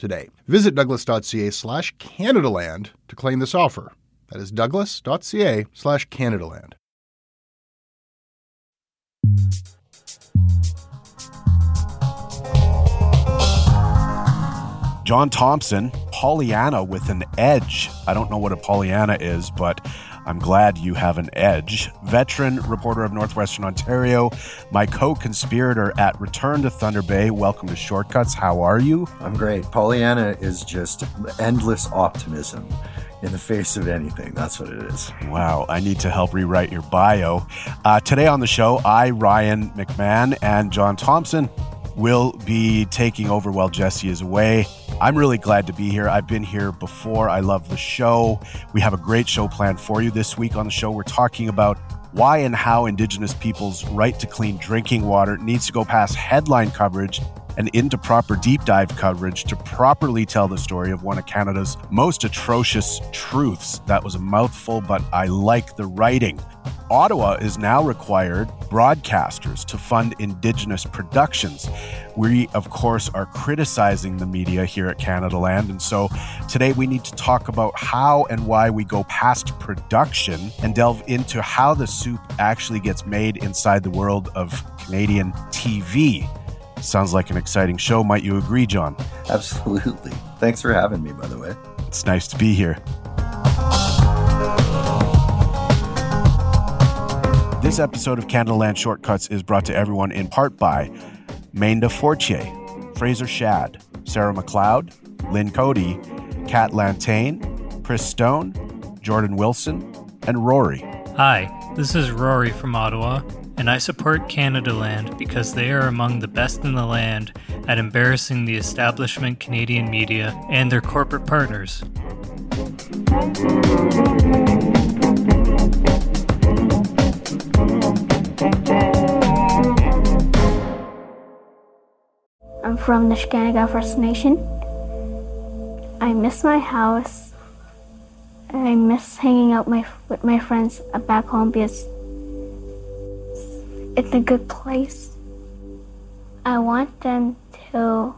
today. Visit douglas.ca slash Canadaland to claim this offer. That is douglas.ca slash Canadaland. John Thompson, Pollyanna with an edge. I don't know what a Pollyanna is, but I'm glad you have an edge. Veteran reporter of Northwestern Ontario, my co conspirator at Return to Thunder Bay. Welcome to Shortcuts. How are you? I'm great. Pollyanna is just endless optimism in the face of anything. That's what it is. Wow, I need to help rewrite your bio. Uh, today on the show, I, Ryan McMahon, and John Thompson will be taking over while Jesse is away. I'm really glad to be here. I've been here before. I love the show. We have a great show planned for you this week on the show. We're talking about why and how Indigenous people's right to clean drinking water needs to go past headline coverage and into proper deep dive coverage to properly tell the story of one of Canada's most atrocious truths. That was a mouthful, but I like the writing. Ottawa is now required broadcasters to fund Indigenous productions. We, of course, are criticizing the media here at Canada Land. And so today we need to talk about how and why we go past production and delve into how the soup actually gets made inside the world of Canadian TV. Sounds like an exciting show. Might you agree, John? Absolutely. Thanks for having me, by the way. It's nice to be here. This episode of Canadaland Shortcuts is brought to everyone in part by Mainda Fortier, Fraser Shad, Sarah McLeod, Lynn Cody, Kat Lantain, Chris Stone, Jordan Wilson, and Rory. Hi, this is Rory from Ottawa, and I support Canada Land because they are among the best in the land at embarrassing the establishment Canadian media and their corporate partners. I'm from the Shikanaga First Nation. I miss my house. I miss hanging out my, with my friends back home because it's a good place. I want them to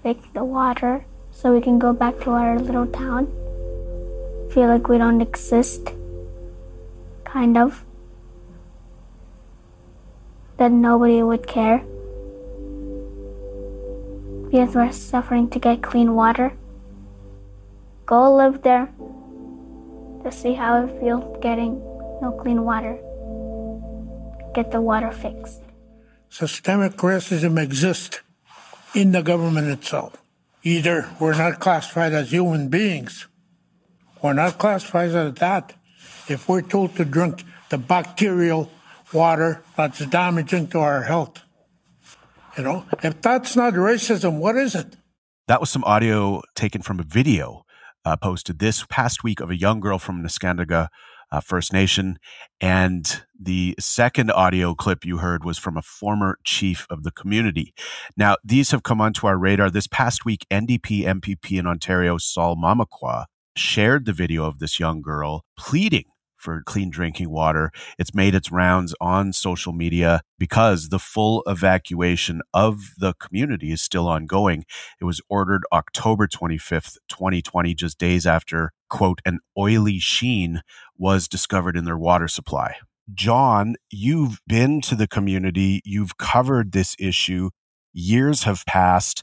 fix the water so we can go back to our little town. Feel like we don't exist. Kind of. That nobody would care. Because we're suffering to get clean water. go live there to see how it feels getting no clean water. Get the water fixed. Systemic racism exists in the government itself. Either we're not classified as human beings, we're not classified as that. If we're told to drink the bacterial water that's damaging to our health, you know, if that's not racism, what is it? That was some audio taken from a video uh, posted this past week of a young girl from Neskantaga uh, First Nation. And the second audio clip you heard was from a former chief of the community. Now, these have come onto our radar. This past week, NDP MPP in Ontario, Sol Mamakwa, shared the video of this young girl pleading for clean drinking water. It's made its rounds on social media because the full evacuation of the community is still ongoing. It was ordered October 25th, 2020, just days after, quote, an oily sheen was discovered in their water supply. John, you've been to the community, you've covered this issue, years have passed.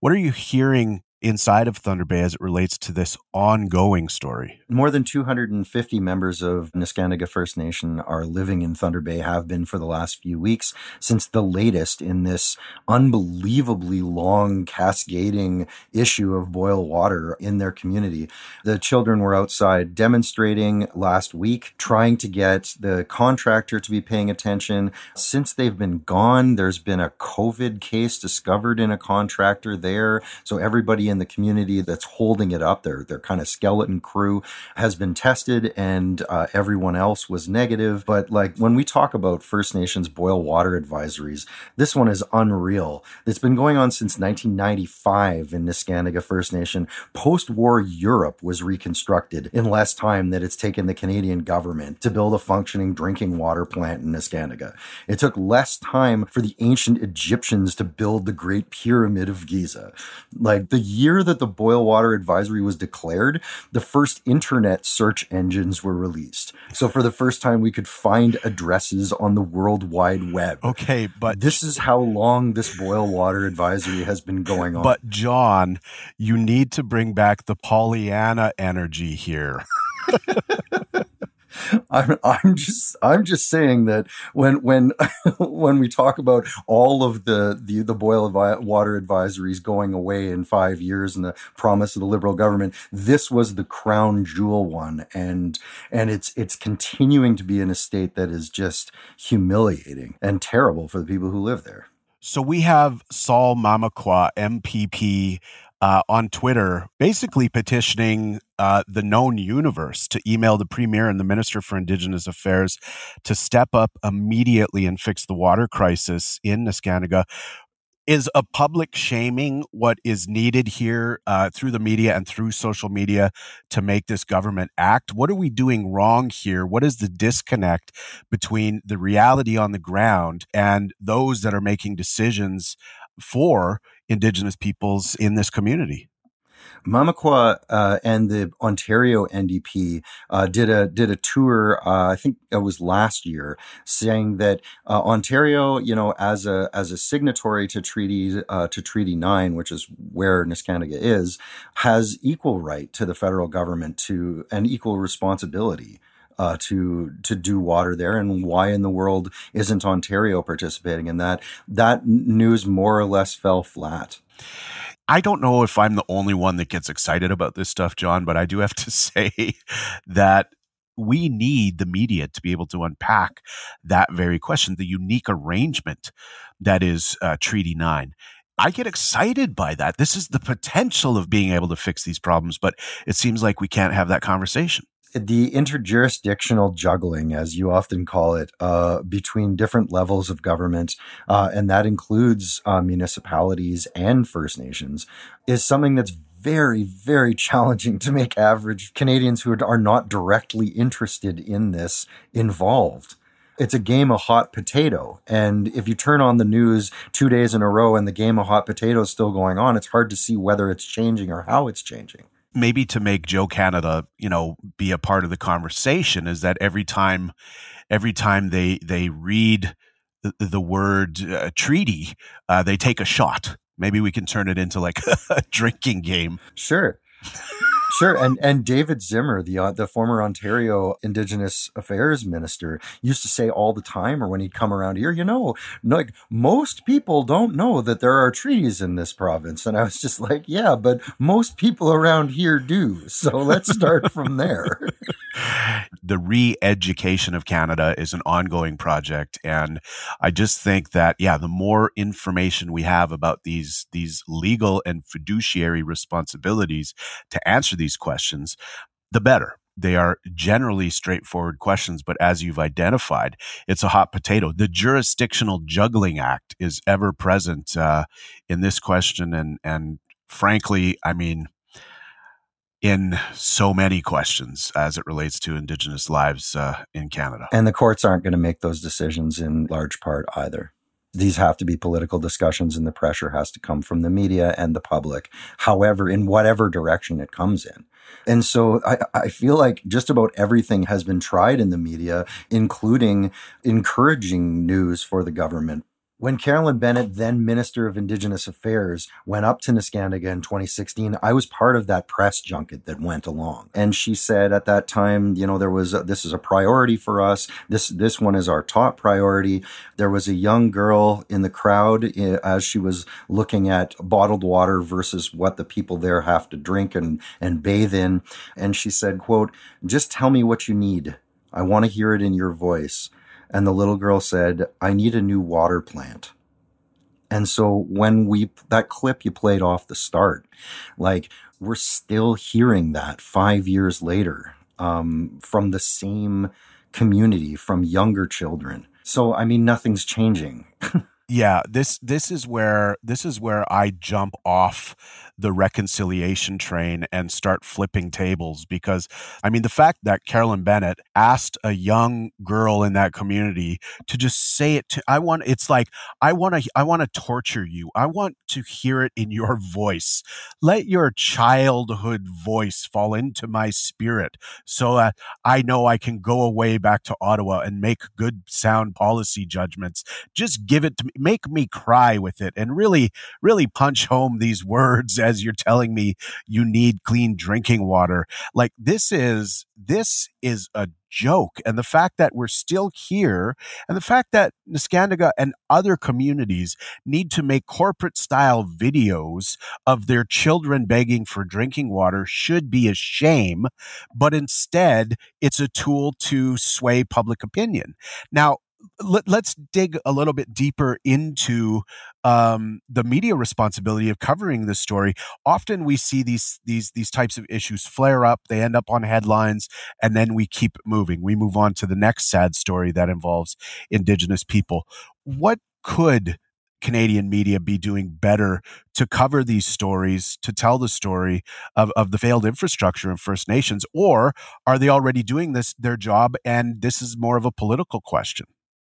What are you hearing inside of Thunder Bay as it relates to this ongoing story? More than 250 members of Neskantaga First Nation are living in Thunder Bay, have been for the last few weeks since the latest in this unbelievably long cascading issue of boil water in their community. The children were outside demonstrating last week, trying to get the contractor to be paying attention. Since they've been gone, there's been a COVID case discovered in a contractor there. So everybody in the community that's holding it up, their their kind of skeleton crew, has been tested, and uh, everyone else was negative. But like when we talk about First Nations boil water advisories, this one is unreal. It's been going on since 1995 in Neskantaga First Nation. Post-war Europe was reconstructed in less time than it's taken the Canadian government to build a functioning drinking water plant in Neskantaga. It took less time for the ancient Egyptians to build the Great Pyramid of Giza. Like the year that the boil water advisory was declared, the first internet search engines were released. So for the first time, we could find addresses on the World Wide Web. Okay, but this is how long this boil water advisory has been going on. But John, you need to bring back the Pollyanna energy here. I'm I'm just I'm just saying that when when when we talk about all of the the the boil water advisories going away in five years and the promise of the liberal government, this was the crown jewel one, and and it's it's continuing to be in a state that is just humiliating and terrible for the people who live there. So we have Sol Mamakwa, MPP, uh, on Twitter, basically petitioning uh, the known universe to email the premier and the minister for Indigenous Affairs to step up immediately and fix the water crisis in Neskantaga. Is a public shaming what is needed here uh, through the media and through social media to make this government act? What are we doing wrong here? What is the disconnect between the reality on the ground and those that are making decisions for Indigenous peoples in this community. Mamakwa uh, and the Ontario NDP uh, did a did a tour. Uh, I think it was last year, saying that uh, Ontario, you know, as a as a signatory to Treaty uh, to Treaty Nine, which is where Neskantaga is, has equal right to the federal government to an equal responsibility uh, to to do water there, and why in the world isn't Ontario participating in that? That news more or less fell flat. I don't know if I'm the only one that gets excited about this stuff, John, but I do have to say that we need the media to be able to unpack that very question, the unique arrangement that is uh, Treaty 9. I get excited by that. This is the potential of being able to fix these problems, but it seems like we can't have that conversation the interjurisdictional juggling, as you often call it, uh, between different levels of government, uh, and that includes uh, municipalities and First Nations, is something that's very, very challenging to make average Canadians who are not directly interested in this involved. It's a game of hot potato. And if you turn on the news two days in a row and the game of hot potato is still going on, it's hard to see whether it's changing or how it's changing maybe to make Joe Canada, you know, be a part of the conversation is that every time, every time they they read the, the word uh, treaty, uh, they take a shot. Maybe we can turn it into like a drinking game. Sure. Sure, and and David Zimmer, the uh, the former Ontario Indigenous Affairs Minister, used to say all the time, or when he'd come around here, you know, like most people don't know that there are trees in this province, and I was just like, yeah, but most people around here do. So let's start from there. the re-education of Canada is an ongoing project, and I just think that yeah, the more information we have about these these legal and fiduciary responsibilities to answer these questions, the better. They are generally straightforward questions, but as you've identified, it's a hot potato. The Jurisdictional Juggling Act is ever present uh, in this question, and and frankly, I mean, in so many questions as it relates to Indigenous lives uh, in Canada. And the courts aren't going to make those decisions in large part either these have to be political discussions and the pressure has to come from the media and the public, however, in whatever direction it comes in. And so I, I feel like just about everything has been tried in the media, including encouraging news for the government when Carolyn Bennett, then Minister of Indigenous Affairs, went up to Neskantaga in 2016, I was part of that press junket that went along. And she said at that time, you know, there was, a, this is a priority for us. This, this one is our top priority. There was a young girl in the crowd eh, as she was looking at bottled water versus what the people there have to drink and, and bathe in. And she said, quote, just tell me what you need. I want to hear it in your voice. And the little girl said, I need a new water plant. And so when we, that clip you played off the start, like we're still hearing that five years later um, from the same community, from younger children. So, I mean, nothing's changing. yeah, this, this is where, this is where I jump off the reconciliation train and start flipping tables because I mean the fact that Carolyn Bennett asked a young girl in that community to just say it to I want it's like I want to I want to torture you. I want to hear it in your voice. Let your childhood voice fall into my spirit so that I know I can go away back to Ottawa and make good sound policy judgments. Just give it to me make me cry with it and really really punch home these words as you're telling me you need clean drinking water. Like this is, this is a joke. And the fact that we're still here and the fact that Neskantaga and other communities need to make corporate style videos of their children begging for drinking water should be a shame. But instead, it's a tool to sway public opinion. Now, let, us dig a little bit deeper into um, the media responsibility of covering this story. Often we see these these these types of issues flare up, they end up on headlines, and then we keep moving. We move on to the next sad story that involves Indigenous people. What could Canadian media be doing better to cover these stories, to tell the story of, of the failed infrastructure in First Nations? Or are they already doing this their job and this is more of a political question?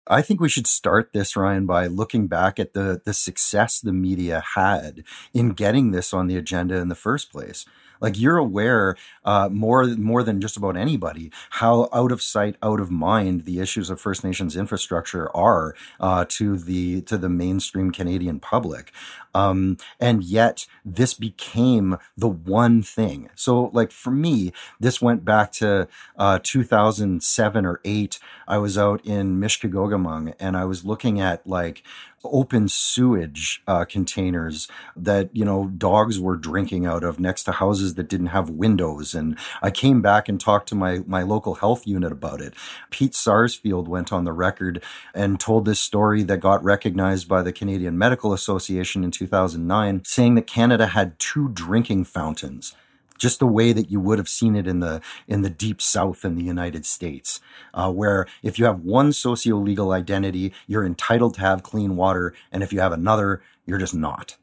I think we should start this, Ryan, by looking back at the the success the media had in getting this on the agenda in the first place. Like you're aware uh, more more than just about anybody how out of sight, out of mind the issues of First Nations infrastructure are uh, to the to the mainstream Canadian public. Um, and yet this became the one thing. So, like for me, this went back to uh, 2007 or eight. I was out in Mishkeegogamang and I was looking at like open sewage uh, containers that you know dogs were drinking out of next to houses that didn't have windows. And i came back and talked to my my local health unit about it. Pete sarsfield went on the record and told this story that got recognized by the canadian medical association in 2009 saying that canada had two drinking fountains just the way that you would have seen it in the in the deep south in the United States, uh, where if you have one socio-legal identity, you're entitled to have clean water, and if you have another, you're just not.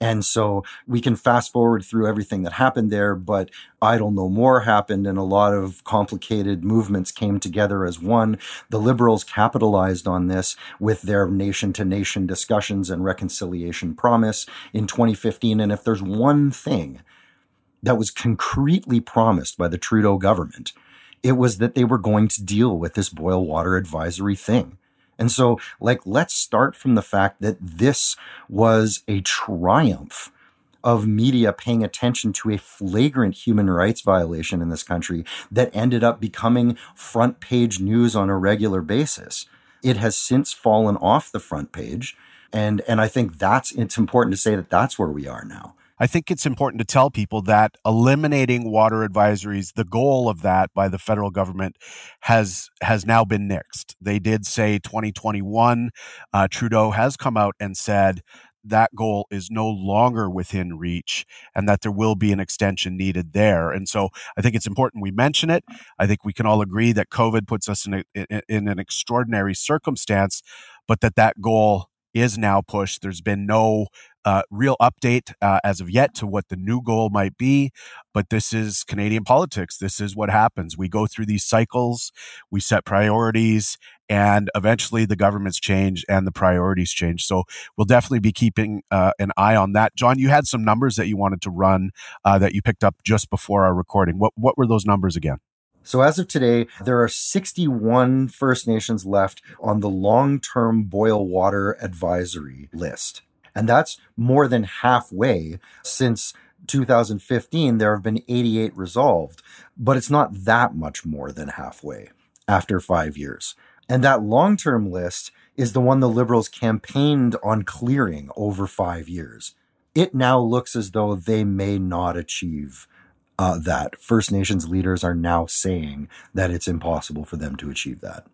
And so we can fast forward through everything that happened there, but Idle No More happened and a lot of complicated movements came together as one. The liberals capitalized on this with their nation to nation discussions and reconciliation promise in 2015. And if there's one thing that was concretely promised by the Trudeau government. It was that they were going to deal with this boil water advisory thing. And so, like, let's start from the fact that this was a triumph of media paying attention to a flagrant human rights violation in this country that ended up becoming front page news on a regular basis. It has since fallen off the front page. And, and I think that's, it's important to say that that's where we are now. I think it's important to tell people that eliminating water advisories, the goal of that by the federal government has has now been nixed. They did say 2021. Uh, Trudeau has come out and said that goal is no longer within reach and that there will be an extension needed there. And so I think it's important we mention it. I think we can all agree that COVID puts us in, a, in, in an extraordinary circumstance, but that that goal is now pushed. There's been no uh, real update uh, as of yet to what the new goal might be, but this is Canadian politics. This is what happens. We go through these cycles, we set priorities, and eventually the governments change and the priorities change. So we'll definitely be keeping uh, an eye on that. John, you had some numbers that you wanted to run uh, that you picked up just before our recording. What what were those numbers again? So as of today, there are 61 First Nations left on the long-term boil water advisory list. And that's more than halfway since 2015. There have been 88 resolved, but it's not that much more than halfway after five years. And that long term list is the one the Liberals campaigned on clearing over five years. It now looks as though they may not achieve uh, that First Nations leaders are now saying that it's impossible for them to achieve that.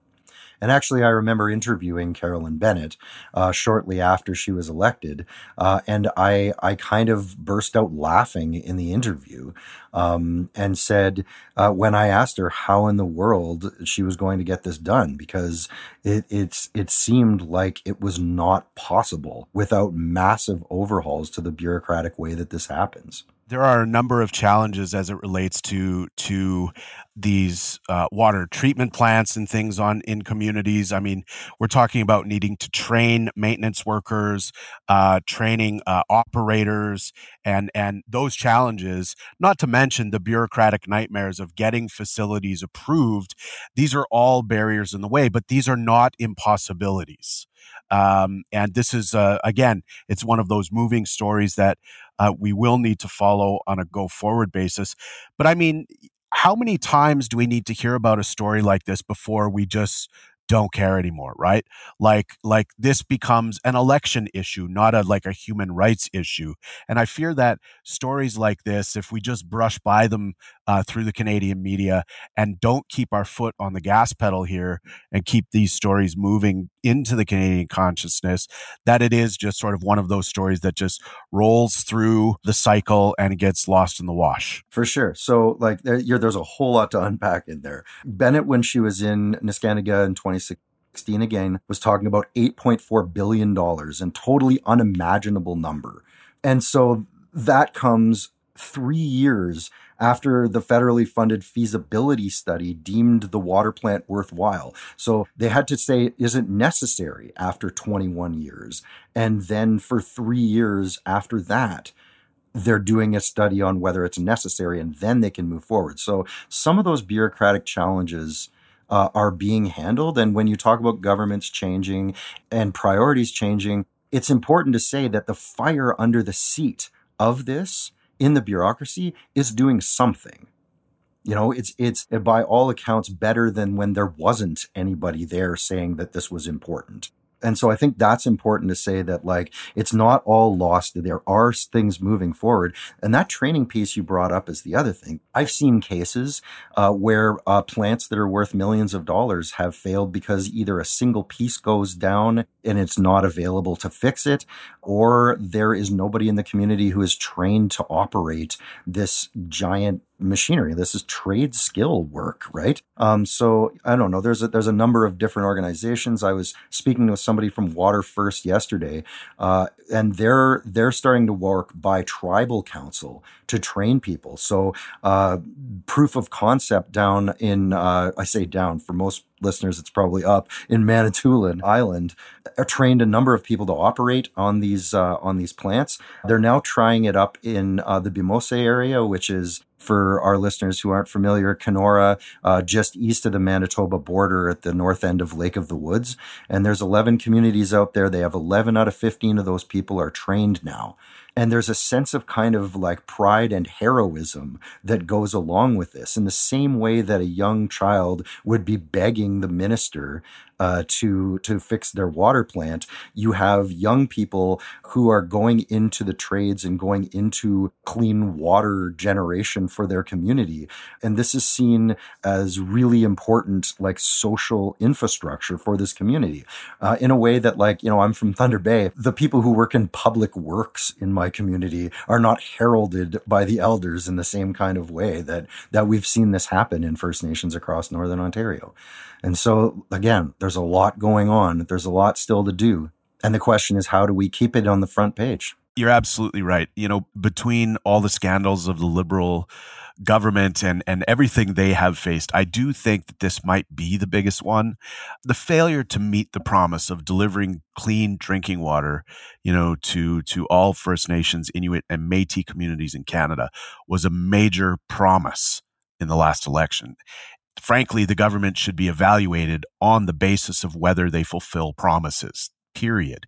And actually, I remember interviewing Carolyn Bennett uh, shortly after she was elected, uh, and I I kind of burst out laughing in the interview um, and said uh, when I asked her how in the world she was going to get this done because it it's it seemed like it was not possible without massive overhauls to the bureaucratic way that this happens. There are a number of challenges as it relates to to these uh, water treatment plants and things on in communities. I mean, we're talking about needing to train maintenance workers, uh, training uh, operators, and and those challenges. Not to mention the bureaucratic nightmares of getting facilities approved. These are all barriers in the way, but these are not impossibilities. Um, and this is, uh, again, it's one of those moving stories that uh, we will need to follow on a go forward basis. But I mean, how many times do we need to hear about a story like this before we just don't care anymore right? Like like this becomes an election issue not a like a human rights issue. And i fear that stories like this if we just brush by them uh, through the canadian media and don't keep our foot on the gas pedal here and keep these stories moving into the canadian consciousness that it is just sort of one of those stories that just rolls through the cycle and gets lost in the wash. For sure. So like there, there's a whole lot to unpack in there. Bennett when she was in Neskantaga in 20 2016 again was talking about 8.4 billion dollars and totally unimaginable number. And so that comes 3 years after the federally funded feasibility study deemed the water plant worthwhile. So they had to say it isn't necessary after 21 years and then for 3 years after that they're doing a study on whether it's necessary and then they can move forward. So some of those bureaucratic challenges uh, are being handled. And when you talk about governments changing and priorities changing, it's important to say that the fire under the seat of this in the bureaucracy is doing something. You know, it's it's by all accounts better than when there wasn't anybody there saying that this was important. And so I think that's important to say that like it's not all lost. There are things moving forward. And that training piece you brought up is the other thing. I've seen cases uh, where uh, plants that are worth millions of dollars have failed because either a single piece goes down and it's not available to fix it, or there is nobody in the community who is trained to operate this giant machinery. This is trade skill work, right? Um, so I don't know. There's a, there's a number of different organizations. I was speaking with somebody from Water First yesterday, uh, and they're they're starting to work by tribal council to train people. So uh, proof of concept down in uh, I say down for most listeners, it's probably up in Manitoulin Island, uh, trained a number of people to operate on these uh, on these plants. They're now trying it up in uh, the Bimose area, which is for our listeners who aren't familiar, Kenora, uh, just east of the Manitoba border at the north end of Lake of the Woods. And there's 11 communities out there. They have 11 out of 15 of those people are trained now. And there's a sense of kind of like pride and heroism that goes along with this in the same way that a young child would be begging the minister uh, to to fix their water plant. You have young people who are going into the trades and going into clean water generation for their community, and this is seen as really important, like social infrastructure for this community. Uh, in a way that, like you know, I'm from Thunder Bay. The people who work in public works in my community are not heralded by the elders in the same kind of way that that we've seen this happen in First Nations across Northern Ontario. And so, again, there's a lot going on. There's a lot still to do. And the question is, how do we keep it on the front page? You're absolutely right. You know, between all the scandals of the liberal government and, and everything they have faced, I do think that this might be the biggest one. The failure to meet the promise of delivering clean drinking water, you know, to, to all First Nations, Inuit, and Metis communities in Canada was a major promise in the last election frankly, the government should be evaluated on the basis of whether they fulfill promises period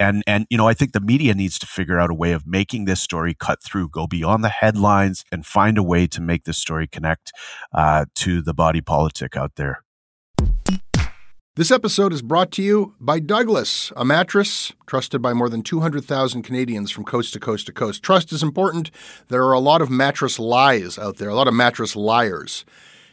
and and you know i think the media needs to figure out a way of making this story cut through go beyond the headlines and find a way to make this story connect uh, to the body politic out there this episode is brought to you by Douglas, a mattress trusted by more than 200,000 Canadians from coast to coast to coast. Trust is important. There are a lot of mattress lies out there, a lot of mattress liars.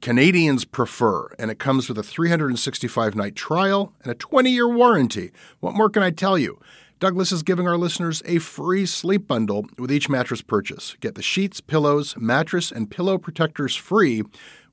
Canadians prefer, and it comes with a 365 night trial and a 20 year warranty. What more can I tell you? Douglas is giving our listeners a free sleep bundle with each mattress purchase. Get the sheets, pillows, mattress, and pillow protectors free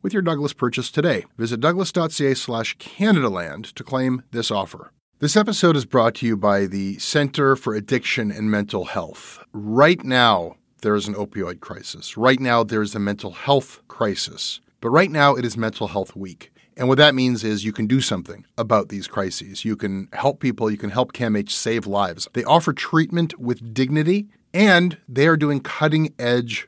with your Douglas purchase today. Visit douglas.ca slash Canadaland to claim this offer. This episode is brought to you by the Center for Addiction and Mental Health. Right now, there is an opioid crisis. Right now, there is a mental health crisis. But right now, it is Mental Health Week. And what that means is you can do something about these crises. You can help people, you can help CAMH save lives. They offer treatment with dignity, and they are doing cutting edge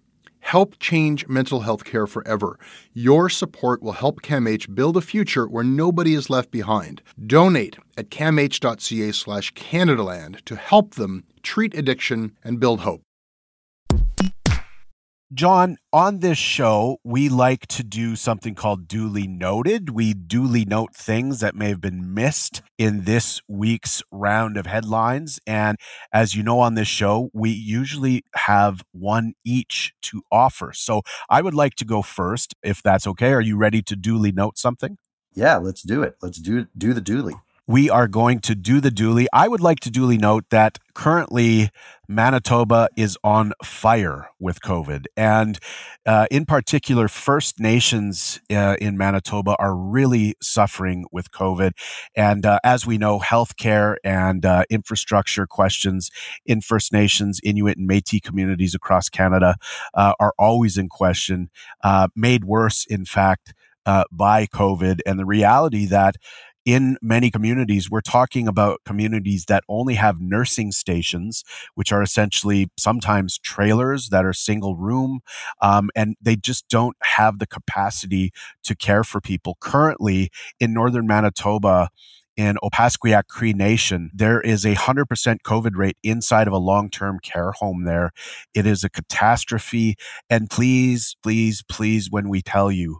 Help change mental health care forever. Your support will help CAMH build a future where nobody is left behind. Donate at camh.ca slash Canadaland to help them treat addiction and build hope. John, on this show, we like to do something called duly noted. We duly note things that may have been missed in this week's round of headlines. And as you know, on this show, we usually have one each to offer. So I would like to go first, if that's okay. Are you ready to duly note something? Yeah, let's do it. Let's do do the duly we are going to do the duly. I would like to duly note that currently Manitoba is on fire with COVID. And uh, in particular, First Nations uh, in Manitoba are really suffering with COVID. And uh, as we know, healthcare and uh, infrastructure questions in First Nations, Inuit, and Metis communities across Canada uh, are always in question, uh, made worse, in fact. by COVID and the reality that in many communities, we're talking about communities that only have nursing stations, which are essentially sometimes trailers that are single room, um, and they just don't have the capacity to care for people. Currently, in northern Manitoba, in Opaskwayak Cree Nation, there is a 100% COVID rate inside of a long term care home there. It is a catastrophe. And please, please, please, when we tell you,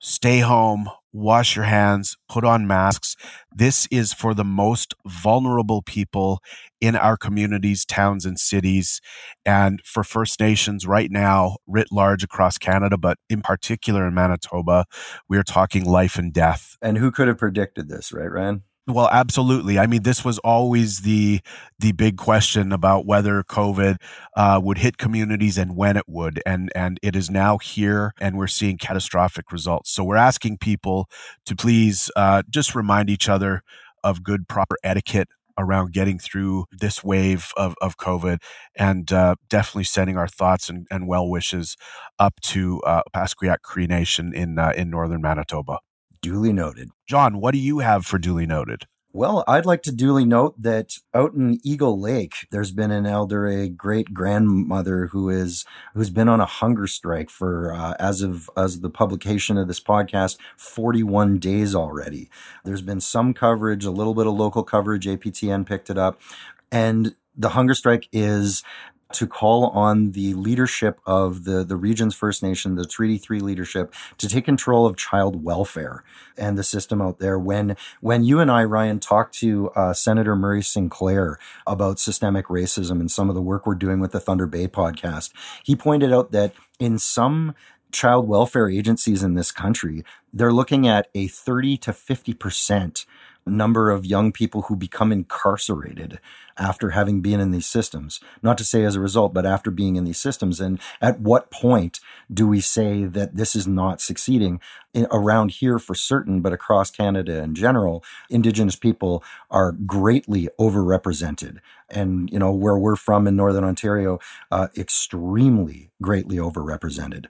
stay home, wash your hands, put on masks. This is for the most vulnerable people in our communities, towns, and cities. And for First Nations right now, writ large across Canada, but in particular in Manitoba, we are talking life and death. And who could have predicted this, right, Ryan? Well, absolutely. I mean, this was always the the big question about whether COVID uh, would hit communities and when it would, and and it is now here, and we're seeing catastrophic results. So we're asking people to please uh, just remind each other of good, proper etiquette around getting through this wave of, of COVID and uh, definitely sending our thoughts and, and well wishes up to uh, Opaskwayak Cree Nation in, uh, in northern Manitoba. Duly noted. John, what do you have for duly noted? Well, I'd like to duly note that out in Eagle Lake, there's been an elder, a great grandmother who is who's been on a hunger strike for uh, as of as of the publication of this podcast, 41 days already. There's been some coverage, a little bit of local coverage. APTN picked it up, and the hunger strike is to call on the leadership of the, the region's First Nation, the Treaty 3 leadership, to take control of child welfare and the system out there. When, when you and I, Ryan, talked to uh, Senator Murray Sinclair about systemic racism and some of the work we're doing with the Thunder Bay podcast, he pointed out that in some child welfare agencies in this country, they're looking at a 30 to 50% number of young people who become incarcerated after having been in these systems. Not to say as a result, but after being in these systems. And at what point do we say that this is not succeeding? In, around here for certain, but across Canada in general, Indigenous people are greatly overrepresented. And, you know, where we're from in Northern Ontario, uh, extremely greatly overrepresented.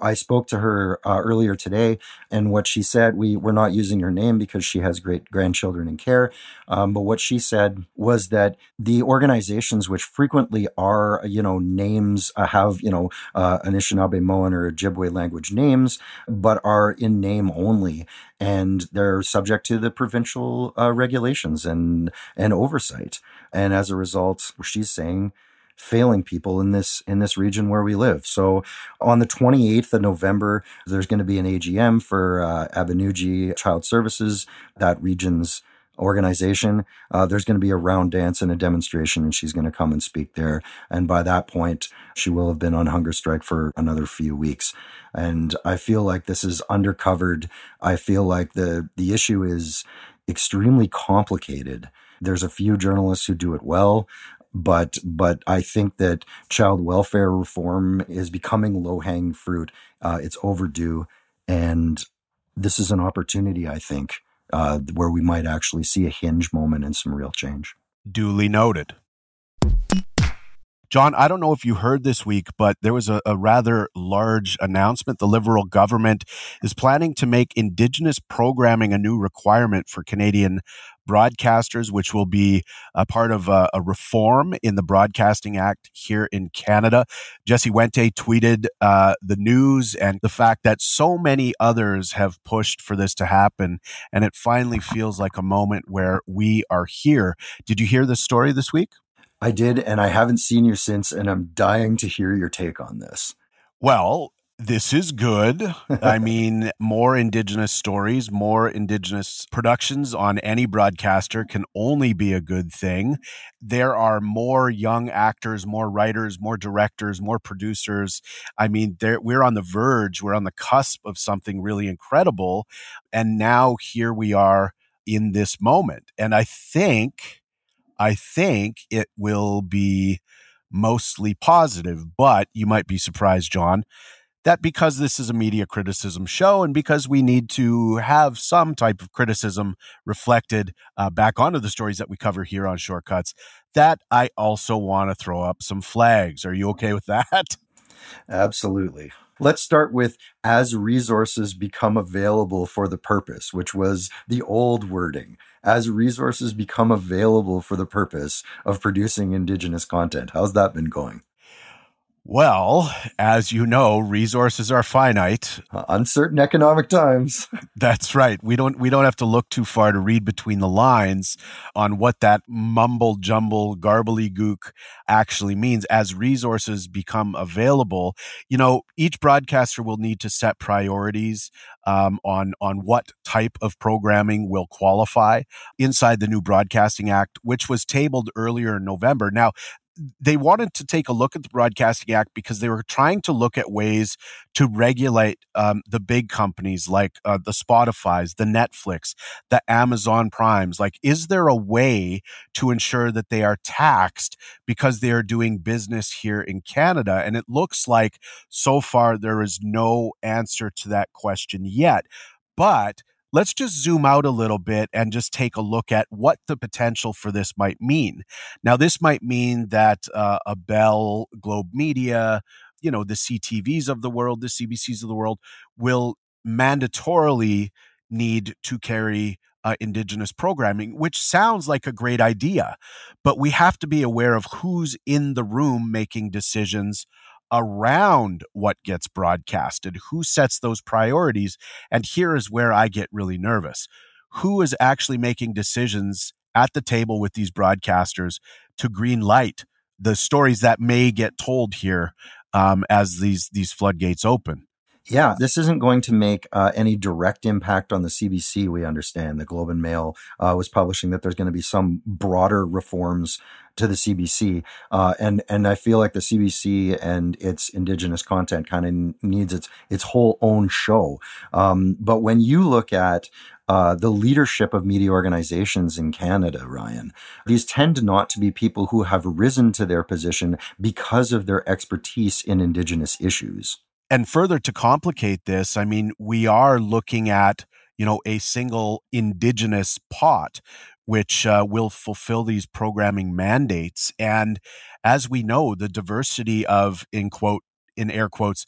I spoke to her uh, earlier today, and what she said, we we're not using her name because she has great grandchildren in care. Um, but what she said was that the organizations, which frequently are, you know, names uh, have, you know, uh, Anishinaabemowin or Ojibwe language names, but are in name only, and they're subject to the provincial uh, regulations and and oversight. And as a result, she's saying failing people in this in this region where we live. So on the 28th of November, there's going to be an AGM for uh, Abinoojii Child Services, that region's organization. Uh, there's going to be a round dance and a demonstration, and she's going to come and speak there. And by that point, she will have been on hunger strike for another few weeks. And I feel like this is undercovered. I feel like the the issue is extremely complicated. There's a few journalists who do it well but but I think that child welfare reform is becoming low hanging fruit. Uh, it's overdue, and this is an opportunity. I think uh, where we might actually see a hinge moment and some real change. Duly noted. John, I don't know if you heard this week, but there was a, a, rather large announcement. The Liberal government is planning to make Indigenous programming a new requirement for Canadian broadcasters, which will be a part of a, a reform in the Broadcasting Act here in Canada. Jesse Wente tweeted uh, the news and the fact that so many others have pushed for this to happen. And it finally feels like a moment where we are here. Did you hear this story this week? I did, and I haven't seen you since, and I'm dying to hear your take on this. Well, this is good. I mean, more Indigenous stories, more Indigenous productions on any broadcaster can only be a good thing. There are more young actors, more writers, more directors, more producers. I mean, we're on the verge, we're on the cusp of something really incredible. And now here we are in this moment. And I think, I think it will be mostly positive, but you might be surprised, John that because this is a media criticism show and because we need to have some type of criticism reflected uh, back onto the stories that we cover here on Shortcuts, that I also want to throw up some flags. Are you okay with that? Absolutely. Let's start with as resources become available for the purpose, which was the old wording. As resources become available for the purpose of producing Indigenous content. How's that been going? Well, as you know, resources are finite. Uh, uncertain economic times. That's right. We don't we don't have to look too far to read between the lines on what that mumble jumble garbly gook actually means as resources become available. You know, each broadcaster will need to set priorities um, on on what type of programming will qualify inside the new Broadcasting Act, which was tabled earlier in November. Now, they wanted to take a look at the Broadcasting Act because they were trying to look at ways to regulate um, the big companies like uh, the Spotify's, the Netflix, the Amazon Primes. Like, is there a way to ensure that they are taxed because they are doing business here in Canada? And it looks like so far there is no answer to that question yet. But let's just zoom out a little bit and just take a look at what the potential for this might mean. Now, this might mean that uh, a Bell, Globemedia, you know, the CTVs of the world, the CBCs of the world will mandatorily need to carry uh, indigenous programming, which sounds like a great idea, but we have to be aware of who's in the room making decisions around what gets broadcasted, who sets those priorities. And here is where I get really nervous. Who is actually making decisions at the table with these broadcasters to green light the stories that may get told here um, as these these floodgates open? Yeah, this isn't going to make uh, any direct impact on the CBC. We understand the Globe and Mail uh, was publishing that there's going to be some broader reforms to the CBC, uh, and and I feel like the CBC and its Indigenous content kind of needs its its whole own show. Um, but when you look at uh, the leadership of media organizations in Canada, Ryan. These tend not to be people who have risen to their position because of their expertise in Indigenous issues and further to complicate this, I mean, we are looking at you know a single indigenous pot which uh, will fulfill these programming mandates. And as we know the diversity of in quote in air quotes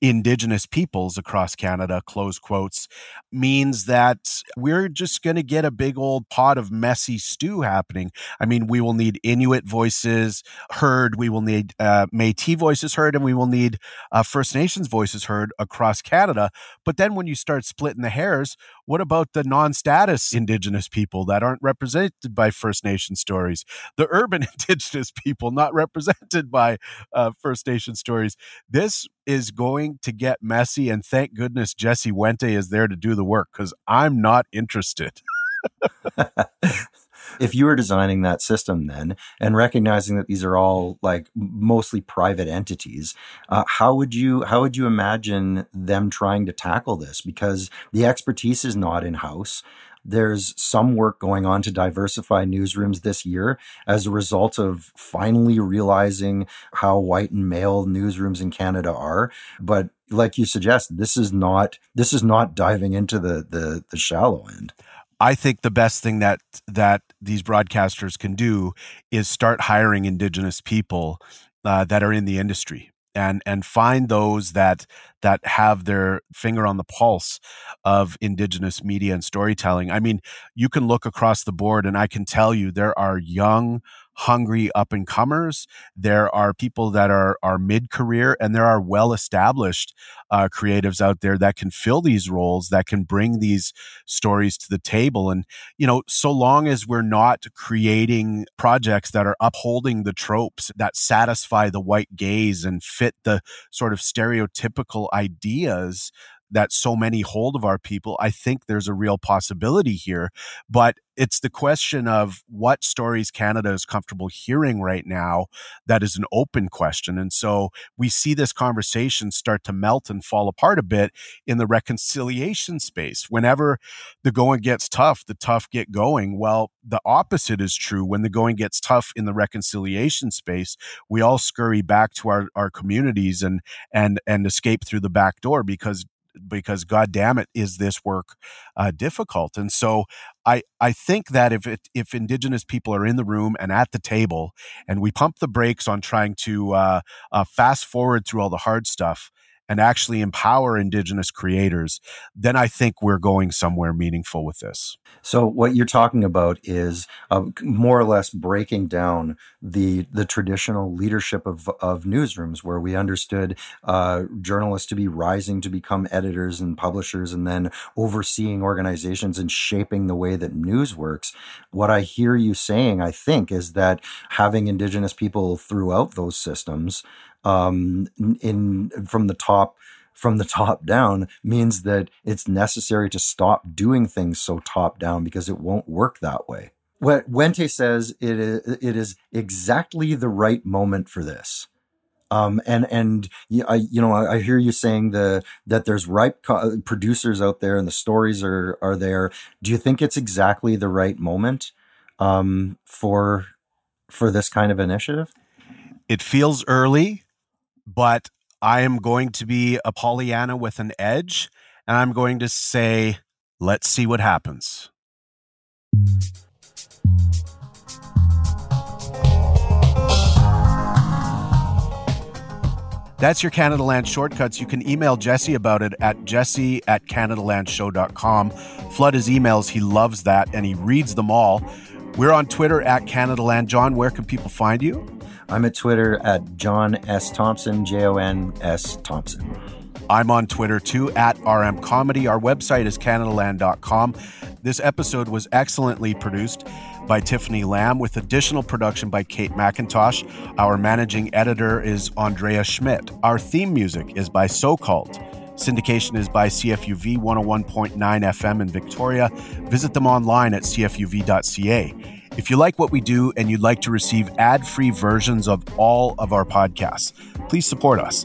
indigenous peoples across Canada, close quotes, means that we're just going to get a big old pot of messy stew happening. I mean, we will need Inuit voices heard, we will need uh, Metis voices heard, and we will need uh, First Nations voices heard across Canada. But then when you start splitting the hairs, what about the non status Indigenous people that aren't represented by First Nation stories? The urban Indigenous people not represented by uh, First Nation stories? This is going to get messy. And thank goodness Jesse Wente is there to do the work because I'm not interested. if you were designing that system then and recognizing that these are all like mostly private entities uh, how would you how would you imagine them trying to tackle this because the expertise is not in house there's some work going on to diversify newsrooms this year as a result of finally realizing how white and male newsrooms in Canada are. But like you suggest, this is not this is not diving into the the, the shallow end. I think the best thing that that these broadcasters can do is start hiring indigenous people uh, that are in the industry and and find those that that have their finger on the pulse of indigenous media and storytelling. I mean, you can look across the board and I can tell you there are young hungry up and comers. There are people that are are mid career, and there are well established uh, creatives out there that can fill these roles, that can bring these stories to the table. And you know, so long as we're not creating projects that are upholding the tropes that satisfy the white gaze and fit the sort of stereotypical ideas that so many hold of our people, I think there's a real possibility here. But it's the question of what stories Canada is comfortable hearing right now that is an open question. And so we see this conversation start to melt and fall apart a bit in the reconciliation space. Whenever the going gets tough, the tough get going. Well, the opposite is true. When the going gets tough in the reconciliation space, we all scurry back to our, our communities and and and escape through the back door because because god damn it is this work uh, difficult. And so i i think that if it, if indigenous people are in the room and at the table and we pump the brakes on trying to uh, uh, fast forward through all the hard stuff and actually empower Indigenous creators, then I think we're going somewhere meaningful with this. So what you're talking about is uh, more or less breaking down the the traditional leadership of of newsrooms, where we understood uh, journalists to be rising to become editors and publishers, and then overseeing organizations and shaping the way that news works. What I hear you saying, I think, is that having Indigenous people throughout those systems, um, in from the top from the top down means that it's necessary to stop doing things so top down because it won't work that way. What Wente says it is, it is exactly the right moment for this. Um, and and I, you know I, hear you saying the that there's ripe co- producers out there and the stories are are there. Do you think it's exactly the right moment um, for for this kind of initiative? It feels early, but I am going to be a Pollyanna with an edge, and I'm going to say, let's see what happens. That's your Canadaland shortcuts. You can email Jesse about it at jesse at CanadaLandShow.com. Flood his emails. He loves that and he reads them all. We're on Twitter at Canada Land. Jon, where can people find you? I'm at Twitter at Jon S. Thompson, J O N S Thompson. I'm on Twitter too at RM Comedy. Our website is CanadaLand.com. This episode was excellently produced by Tiffany Lamb with additional production by Kate McIntosh. Our managing editor is Andrea Schmidt. Our theme music is by So Called. Syndication is by CFUV 101.9 FM in Victoria. Visit them online at cfuv.ca. If you like what we do and you'd like to receive ad free versions of all of our podcasts, please support us.